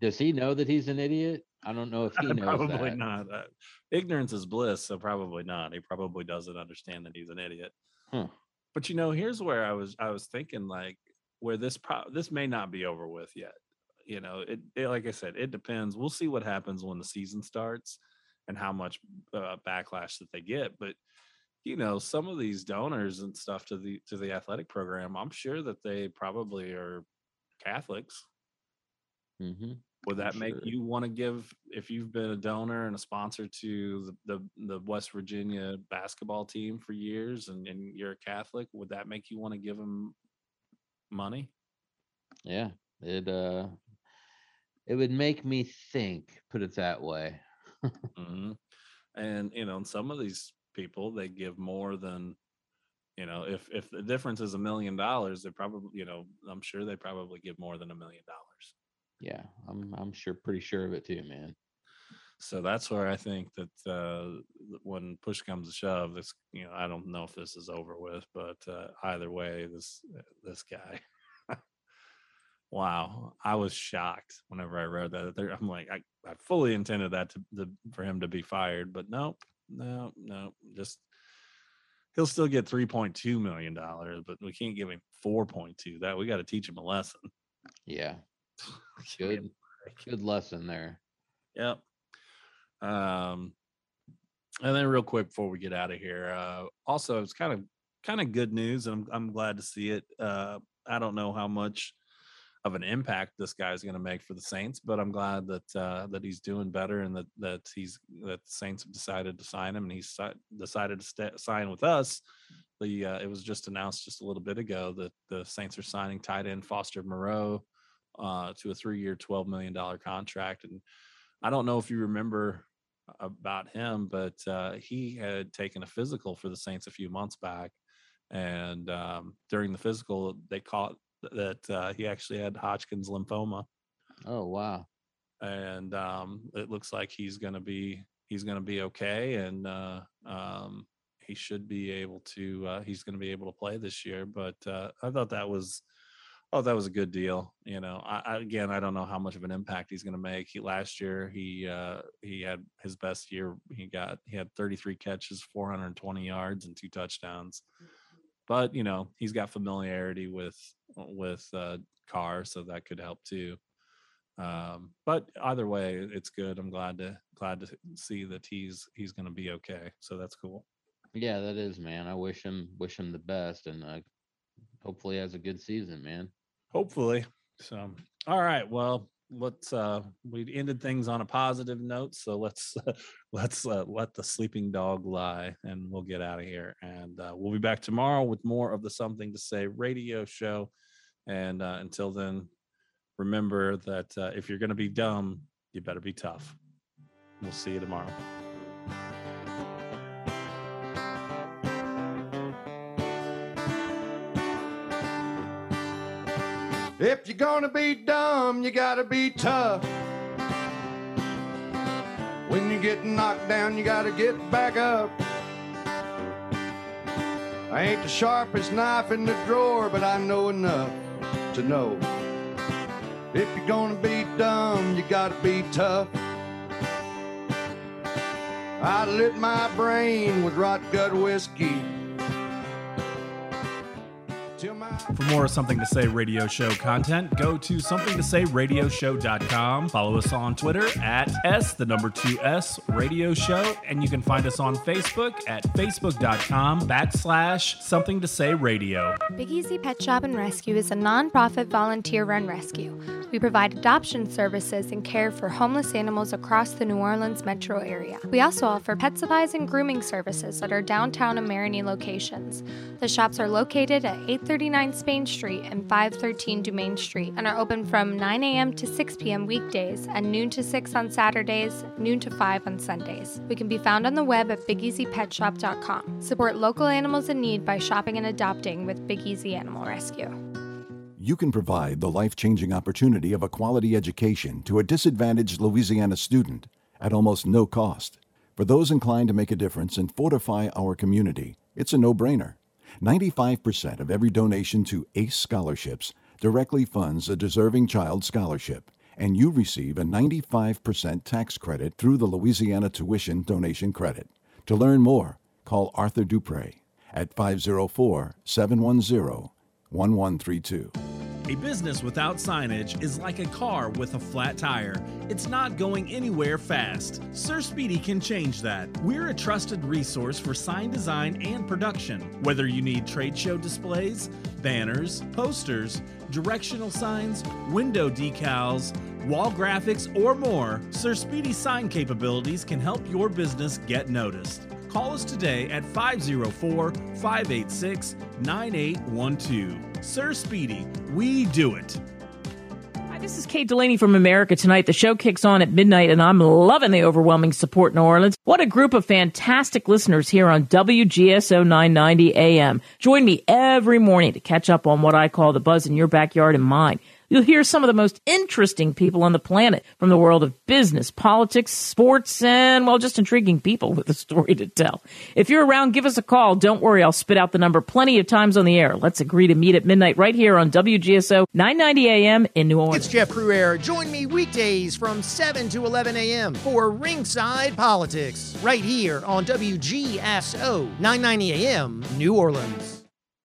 does he know that he's an idiot? I don't know if he knows probably that. not. Uh, ignorance is bliss, so probably not. He probably doesn't understand that he's an idiot. Huh. But you know, here's where I was. I was thinking like where this pro- this may not be over with yet. You know, it, it like I said, it depends. We'll see what happens when the season starts and how much uh, backlash that they get. But you know, some of these donors and stuff to the to the athletic program, I'm sure that they probably are Catholics. Mm-hmm. Would that I'm make sure. you want to give if you've been a donor and a sponsor to the, the, the West Virginia basketball team for years and, and you're a Catholic, would that make you want to give them money? Yeah, it uh it would make me think, put it that way. hmm And you know, and some of these people they give more than you know, if if the difference is a million dollars, they probably you know, I'm sure they probably give more than a million dollars. Yeah, I'm I'm sure pretty sure of it too, man. So that's where I think that uh, when push comes to shove, this you know I don't know if this is over with, but uh, either way, this this guy, wow, I was shocked whenever I read that. There, I'm like, I, I fully intended that to, to for him to be fired, but nope, no, no, just he'll still get 3.2 million dollars, but we can't give him 4.2. That we got to teach him a lesson. Yeah. Good good lesson there. Yep. Um, and then real quick before we get out of here, uh, also it's kind of kind of good news, and I'm I'm glad to see it. Uh, I don't know how much of an impact this guy's going to make for the Saints, but I'm glad that uh, that he's doing better and that that he's that the Saints have decided to sign him, and he's decided to sta sign with us. The uh, it was just announced just a little bit ago that the Saints are signing tight end Foster Moreau uh, to a three-year, twelve million dollar contract, and I don't know if you remember about him, but uh, he had taken a physical for the Saints a few months back, and um, during the physical, they caught that uh, he actually had Hodgkin's lymphoma. Oh wow! And um, it looks like he's going to be he's going to be okay, and uh, um, he should be able to uh, he's going to be able to play this year. But uh, I thought that was oh that was a good deal you know I, I again i don't know how much of an impact he's going to make. He last year he uh he had his best year. He got he had 33 catches 420 yards and two touchdowns. But you know he's got familiarity with with uh so that could help too. Um but either way it's good. I'm glad to glad to see that he's he's going to be okay so that's cool. Yeah, that is, man. I wish him wish him the best, and uh, hopefully has a good season, man. Hopefully. So all right well let's uh we ended things on a positive note so let's let's uh, let the sleeping dog lie and we'll get out of here. And uh, we'll be back tomorrow with more of the something to say radio show. And uh, until then remember that uh, if you're going to be dumb you better be tough. We'll see you tomorrow If you're gonna be dumb, you gotta be tough. When you get knocked down, you gotta get back up. I ain't the sharpest knife in the drawer, but I know enough to know. If you're gonna be dumb, you gotta be tough. I lit my brain with rot gut whiskey. For more Something to Say radio show content, go to somethingtosayradioshow.com. Follow us on Twitter at S, the number two S radio show. And you can find us on Facebook at facebook.com backslash something to say radio. Big Easy Pet Shop and Rescue is a nonprofit volunteer run rescue. We provide adoption services and care for homeless animals across the New Orleans metro area. We also offer pet supplies and grooming services at our downtown and Marigny locations. The shops are located at 839 Spain Street and 513 Dumaine Street and are open from 9 a.m. to 6 p.m. weekdays and noon to 6 on Saturdays, noon to 5 on Sundays. We can be found on the web at bigeasypetshop.com. Support local animals in need by shopping and adopting with Big Easy Animal Rescue. you can provide the life changing opportunity of a quality education to a disadvantaged Louisiana student at almost no cost. For those inclined to make a difference and fortify our community, it's a no brainer. 95% of every donation to ACE scholarships directly funds a deserving child scholarship, and you receive a 95% tax credit through the Louisiana Tuition Donation Credit. To learn more, call Arthur Dupre at 504 710 1132. A business without signage is like a car with a flat tire. It's not going anywhere fast. Sir Speedy can change that. We're a trusted resource for sign design and production. Whether you need trade show displays, banners, posters, directional signs, window decals, wall graphics, or more, Sir Speedy's sign capabilities can help your business get noticed. Call us today at 504 586 9812. Sir Speedy, we do it. Hi, this is Kate Delaney from America Tonight. The show kicks on at midnight, and I'm loving the overwhelming support in New Orleans. What a group of fantastic listeners here on WGSO 990 AM. Join me every morning to catch up on what I call the buzz in your backyard and mine. You'll hear some of the most interesting people on the planet from the world of business, politics, sports, and, well, just intriguing people with a story to tell. If you're around, give us a call. Don't worry, I'll spit out the number plenty of times on the air. Let's agree to meet at midnight right here on WGSO 990 AM in New Orleans. It's Jeff Crouere. Join me weekdays from 7 to 11 a.m. for Ringside Politics, right here on WGSO 990 AM, New Orleans.